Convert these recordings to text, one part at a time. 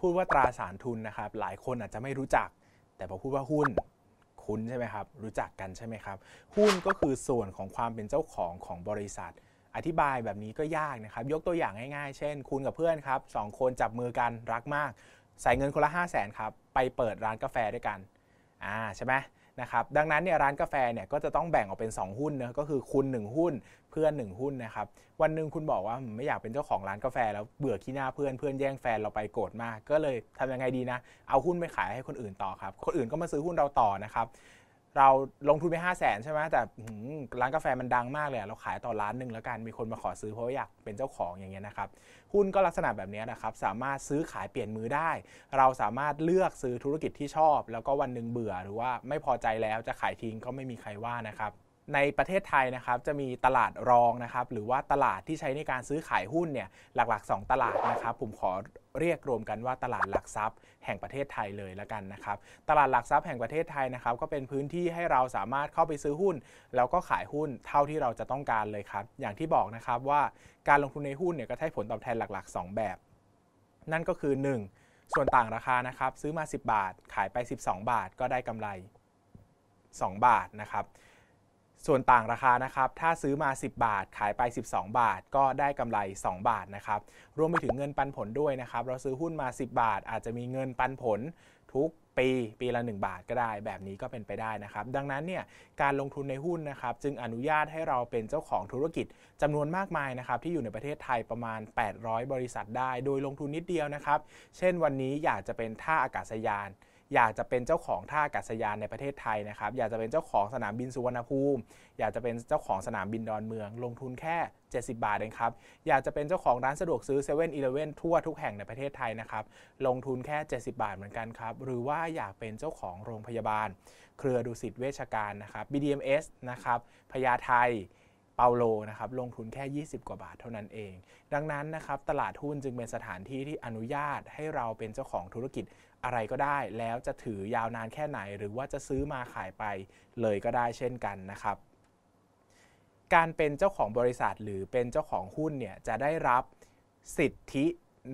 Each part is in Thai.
พูดว่าตราสารทุนนะครับ หลายคนอาจจะไม่รู้จัก แต่พอพูดว่าหุ้นคุ้นใช่ไหมครับ รู้จักกันใช่ไหมครับ หุ้นก็คือส่วนของความเป็นเจ้าของของบริษัท อธิบายแบบนี้ก็ยากนะครับ ยกตัวอย่างง่ายๆ เช่น คุณกับเพื่อนครับสองคนจับมือกันรักมาก ใส่เงินคนละ 5 0 0แสนครับ ไปเปิดร้านกาแฟด้วยกัน อ่าใช่ไหม นะครับดังนั้นเนี่ยร้านกาแฟเนี่ยก็จะต้องแบ่งออกเป็น 2 หุ้นนะก็คือคุณ 1 หุ้นเพื่อน 1 หุ้นนะครับวันหนึ่งคุณบอกว่าไม่อยากเป็นเจ้าของร้านกาแฟ แล้วเบื่อขี้หน้าเพื่อนเพื่อนแย่งแฟนเราไปโกรธมาก ก็เลยทำยังไงดีนะ เอาหุ้นไปขายให้คนอื่นต่อครับคนอื่นก็มาซื้อหุ้นเราต่อนะครับ เราลงทุนไปห้าแสนใช่ไหมแต่ร้านกาแฟมันดังมากเลย เราขายต่อร้านหนึ่งแล้วกัน มีคนมาขอซื้อเพราะว่าอยากเป็นเจ้าของอย่างเงี้ยนะครับ หุ้นก็ลักษณะแบบนี้นะครับ สามารถซื้อขายเปลี่ยนมือได้ เราสามารถเลือกซื้อธุรกิจที่ชอบ แล้วก็วันหนึ่งเบื่อหรือว่าไม่พอใจแล้วจะขายทิ้งก็ไม่มีใครว่านะครับ ในประเทศไทยนะครับจะมีตลาดรองนะครับหรือว่าตลาดที่ใช้ในการซื้อขายหุ้นเนี่ยหลักๆ 2 ตลาดนะครับผมขอเรียกรวมกันว่าตลาดหลักทรัพย์แห่งประเทศไทยเลยล้วกันนะครับตลาดหลักทรัพย์แห่งประเทศไทยนะครับก็เป็นพื้นที่ให้เราสามารถเข้าไปซื้อหุ้น แล้วก็ขายหุ้นเท่าที่เราจะต้องการเลยครับอย่างที่บอกนะครับว่าการลงทุนในหุ้นเนี่ยก็ให้ผลตอบแทนหลัก ๆ 2 แบบ นั่นก็คือ 1 ส่วนต่างราคานะครับซื้อมา 10 บาท ขายไป 12 บาท ก็ได้กำไร 2 บาทนะครับ ส่วนต่างราคานะครับ ถ้าซื้อมา 10 บาท ขายไป 12 บาท ก็ได้กำไร 2 บาทนะครับ รวมไปถึงเงินปันผลด้วยนะครับ เราซื้อหุ้นมา 10 บาท อาจจะมีเงินปันผลทุกปีปีละ 1 บาทก็ได้แบบนี้ก็เป็นไปได้นะครับ ดังนั้นเนี่ยการลงทุนในหุ้นนะครับ จึงอนุญาตให้เราเป็นเจ้าของธุรกิจจำนวนมากมายนะครับ ที่อยู่ในประเทศไทยประมาณ 800 บริษัทได้ โดยลงทุนนิดเดียวนะครับ เช่นวันนี้อยากจะเป็นท่าอากาศยาน อยากจะเป็นเจ้าของท่าอากาศยานในประเทศไทยนะครับ อยากจะเป็นเจ้าของสนามบินสุวรรณภูมิ อยากจะเป็นเจ้าของสนามบินดอนเมือง ลงทุนแค่ 70 บาทเองครับ อยากจะเป็นเจ้าของร้านสะดวกซื้อ7 e เ e ่ e อทั่วทุกแห่งในประเทศไทยนะครับ ลงทุนแค่ 70 บาทเหมือนกันครับ หรือว่าอยากเป็นเจ้าของโรงพยาบาล เครือดุสิตเวชการนะครับ BDMS นะครับ พญาไท เปาโลนะครับลงทุนแค่ 20 กว่าบาทเท่านั้นเอง ดังนั้นนะครับตลาดหุ้นจึงเป็นสถานที่ที่อนุญาตให้เราเป็นเจ้าของธุรกิจอะไรก็ได้ แล้วจะถือยาวนานแค่ไหน หรือว่าจะซื้อมาขายไปเลยก็ได้เช่นกันนะครับการเป็นเจ้าของบริษัทหรือเป็นเจ้าของหุ้นเนี่ยจะได้รับสิทธิ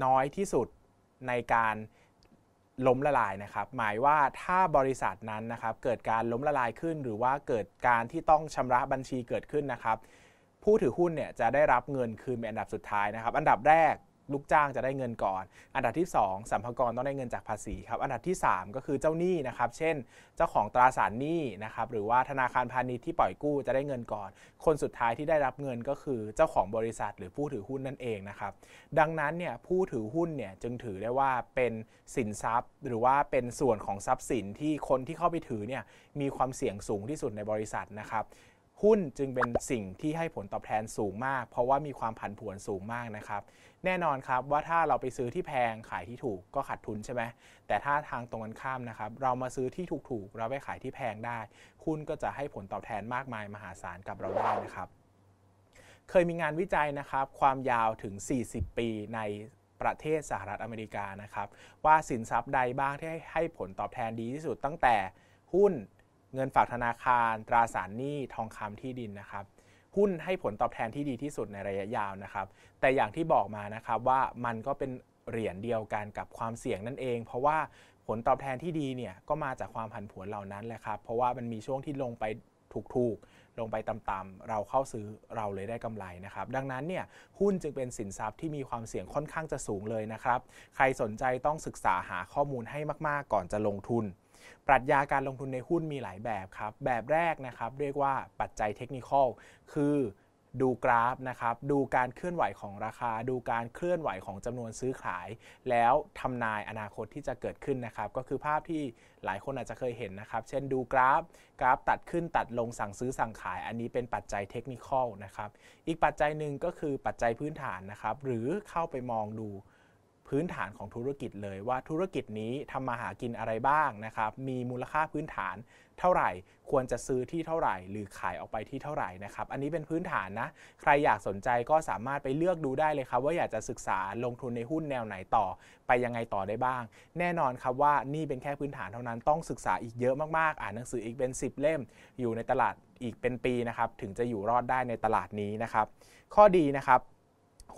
น้อยที่สุดในการ ล้มละลายนะครับ หมายว่าถ้าบริษัทนั้นนะครับเกิดการล้มละลายขึ้น หรือว่าเกิดการที่ต้องชำระบัญชีเกิดขึ้นนะครับ ผู้ถือหุ้นเนี่ยจะได้รับเงินคืนเป็นอันดับสุดท้ายนะครับ อันดับแรก ลูกจ้างจะได้เงินก่อน อันดับที่ 2สัมภารต้องได้เงินจากภาษีครับ อันดับที่ 3 ก็คือเจ้าหนี้นะครับ เช่น เจ้าของตราสารหนี้นะครับ หรือว่าธนาคารพาณิชย์ที่ปล่อยกู้จะได้เงินก่อน คนสุดท้ายที่ได้รับเงินก็คือเจ้าของบริษัท หรือผู้ถือหุ้นนั่นเองนะครับ ดังนั้นเนี่ยผู้ถือหุ้นเนี่ยจึงถือได้ว่าเป็นสินทรัพย์ หรือว่าเป็นส่วนของทรัพย์สินที่คนที่เข้าไปถือเนี่ยมีความเสี่ยงสูงที่สุดในบริษัทนะครับ หุ้นจึงเป็นสิ่งที่ให้ผลตอบแทนสูงมาก เพราะว่ามีความผันผวนสูงมากนะครับ แน่นอนครับว่าถ้าเราไปซื้อที่แพงขายที่ถูกก็ขาดทุนใช่ไหมแต่ถ้าทางตรงกันข้ามนะครับ เรามาซื้อที่ถูกๆ เราไปขายที่แพงได้ หุ้นก็จะให้ผลตอบแทนมากมายมหาศาลกับเราได้นะครับ เคยมีงานวิจัยนะครับ ความยาวถึง 40 ปีในประเทศสหรัฐอเมริกานะครับ ว่าสินทรัพย์ใดบ้างที่ให้ผลตอบแทนดีที่สุดตั้งแต่หุ้น เงินฝากธนาคาร ตราสารหนี้ทองคำที่ดินนะครับหุ้นให้ผลตอบแทนที่ดีที่สุดในระยะยาวนะครับ แต่อย่างที่บอกมานะครับว่ามันก็เป็นเหรียญเดียวกันกับความเสี่ยงนั่นเอง เพราะว่าผลตอบแทนที่ดีเนี่ยก็มาจากความผันผวนเหล่านั้นแหละครับ เพราะว่ามันมีช่วงที่ลงไปถูกๆ ลงไปต่ำๆเราเข้าซื้อเราเลยได้กำไรนะครับ ดังนั้นเนี่ยหุ้นจึงเป็นสินทรัพย์ที่มีความเสี่ยงค่อนข้างจะสูงเลยนะครับ ใครสนใจต้องศึกษาหาข้อมูลให้มากๆ ก่อนจะลงทุน ปรัชญาการลงทุนในหุ้นมีหลายแบบครับ แบบแรกนะครับ เรียกว่าปัจจัยเทคนิคอลคือดูกราฟนะครับ ดูการเคลื่อนไหวของราคา ดูการเคลื่อนไหวของจำนวนซื้อขาย แล้วทำนายอนาคตที่จะเกิดขึ้นนะครับ ก็คือภาพที่หลายคนอาจจะเคยเห็นนะครับ เช่นดูกราฟ กราฟตัดขึ้นตัดลงสั่งซื้อสั่งขาย อันนี้เป็นปัจจัยเทคนิคอลนะครับ อีกปัจจัยหนึ่งก็คือปัจจัยพื้นฐานนะครับ หรือเข้าไปมองดู พื้นฐานของธุรกิจเลยว่าธุรกิจนี้ทำมาหากินอะไรบ้างนะครับ มีมูลค่าพื้นฐานเท่าไหร่ ควรจะซื้อที่เท่าไหร่ หรือขายออกไปที่เท่าไหร่นะครับ อันนี้เป็นพื้นฐานนะ ใครอยากสนใจก็สามารถไปเลือกดูได้เลยครับ ว่าอยากจะศึกษาลงทุนในหุ้นแนวไหนต่อ ไปยังไงต่อได้บ้าง แน่นอนครับว่านี่เป็นแค่พื้นฐานเท่านั้นต้องศึกษาอีกเยอะมากๆ อ่านหนังสืออีกเป็น 10 เล่ม อยู่ในตลาดอีกเป็นปีนะครับ ถึงจะอยู่รอดได้ในตลาดนี้นะครับ ข้อดีนะครับ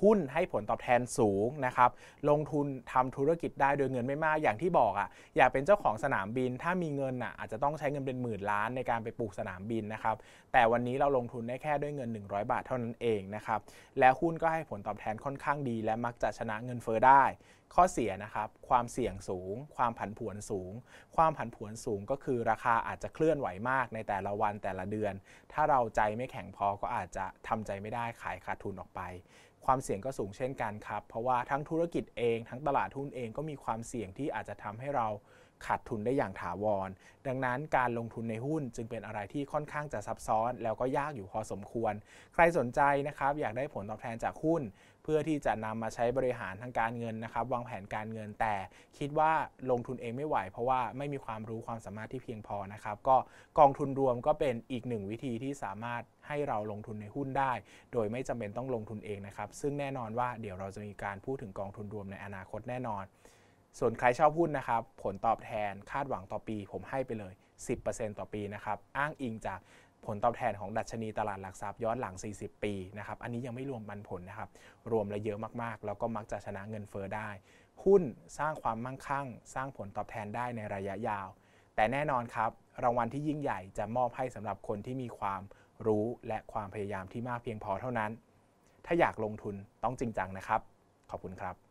หุ้นให้ผลตอบแทนสูงนะครับ ลงทุนทำธุรกิจได้โดยเงินไม่มากอย่างที่บอกอะ่ะอยากเป็นเจ้าของสนามบิน ถ้ามีเงินอะอาจจะต้องใช้เงินเป็นหมื่นล้านในการไปปลูกสนามบินนะครับ แต่วันนี้เราลงทุนได้แค่ด้วยเงิน 100 บาทเท่านั้นเองนะครับ และหุ้นก็ให้ผลตอบแทนค่อนข้างดี และมักจะชนะเงินเฟอ้อได้ข้อเสียนะครับ ความเสี่ยงสูง ความผันผวนสูง ความผันผวนสูงก็คือราคาอาจจะเคลื่อนไหวมากในแต่ละวันแต่ละเดือน ถ้าเราใจไม่แข็งพอก็อาจจะทำใจไม่ได้ขายขาดทุนออกไป ความเสี่ยงก็สูงเช่นกันครับ เพราะว่าทั้งธุรกิจเอง ทั้งตลาดหุ้นเองก็มีความเสี่ยงที่อาจจะทำให้เรา ขาดทุนได้อย่างถาวร ดังนั้นการลงทุนในหุ้นจึงเป็นอะไรที่ค่อนข้างจะซับซ้อน แล้วก็ยากอยู่พอสมควร ใครสนใจนะครับอยากได้ผลตอบแทนจากหุ้น เพื่อที่จะนำมาใช้บริหารทางการเงินนะครับ วางแผนการเงินแต่คิดว่าลงทุนเองไม่ไหว เพราะว่าไม่มีความรู้ความสามารถที่เพียงพอนะครับ ก็กองทุนรวมก็เป็นอีกหนึ่งวิธีที่สามารถให้เราลงทุนในหุ้นได้ โดยไม่จำเป็นต้องลงทุนเองนะครับ ซึ่งแน่นอนว่าเดี๋ยวเราจะมีการพูดถึงกองทุนรวมในอนาคตแน่นอน ส่วนใครชอบหุ้นนะครับ ผลตอบแทนคาดหวังต่อปี ผมให้ไปเลย 10%ต่อปีนะครับ อ้างอิงจากผลตอบแทนของดัชนีตลาดหลักทรัพย์ย้อนหลัง 40 ปีนะครับ อันนี้ยังไม่รวมปันผลนะครับ รวมแล้วเยอะมากๆ แล้วก็มักจะชนะเงินเฟอ้อได้ หุ้นสร้างความมั่งคั่ง สร้างผลตอบแทนได้ในระยะยาว แต่แน่นอนครับ รางวัลที่ยิ่งใหญ่จะมอบให้สำหรับคนที่มีความรู้และความพยายามที่มากเพียงพอเท่านั้น ถ้าอยากลงทุนต้องจริงจังนะครับ ขอบคุณครับ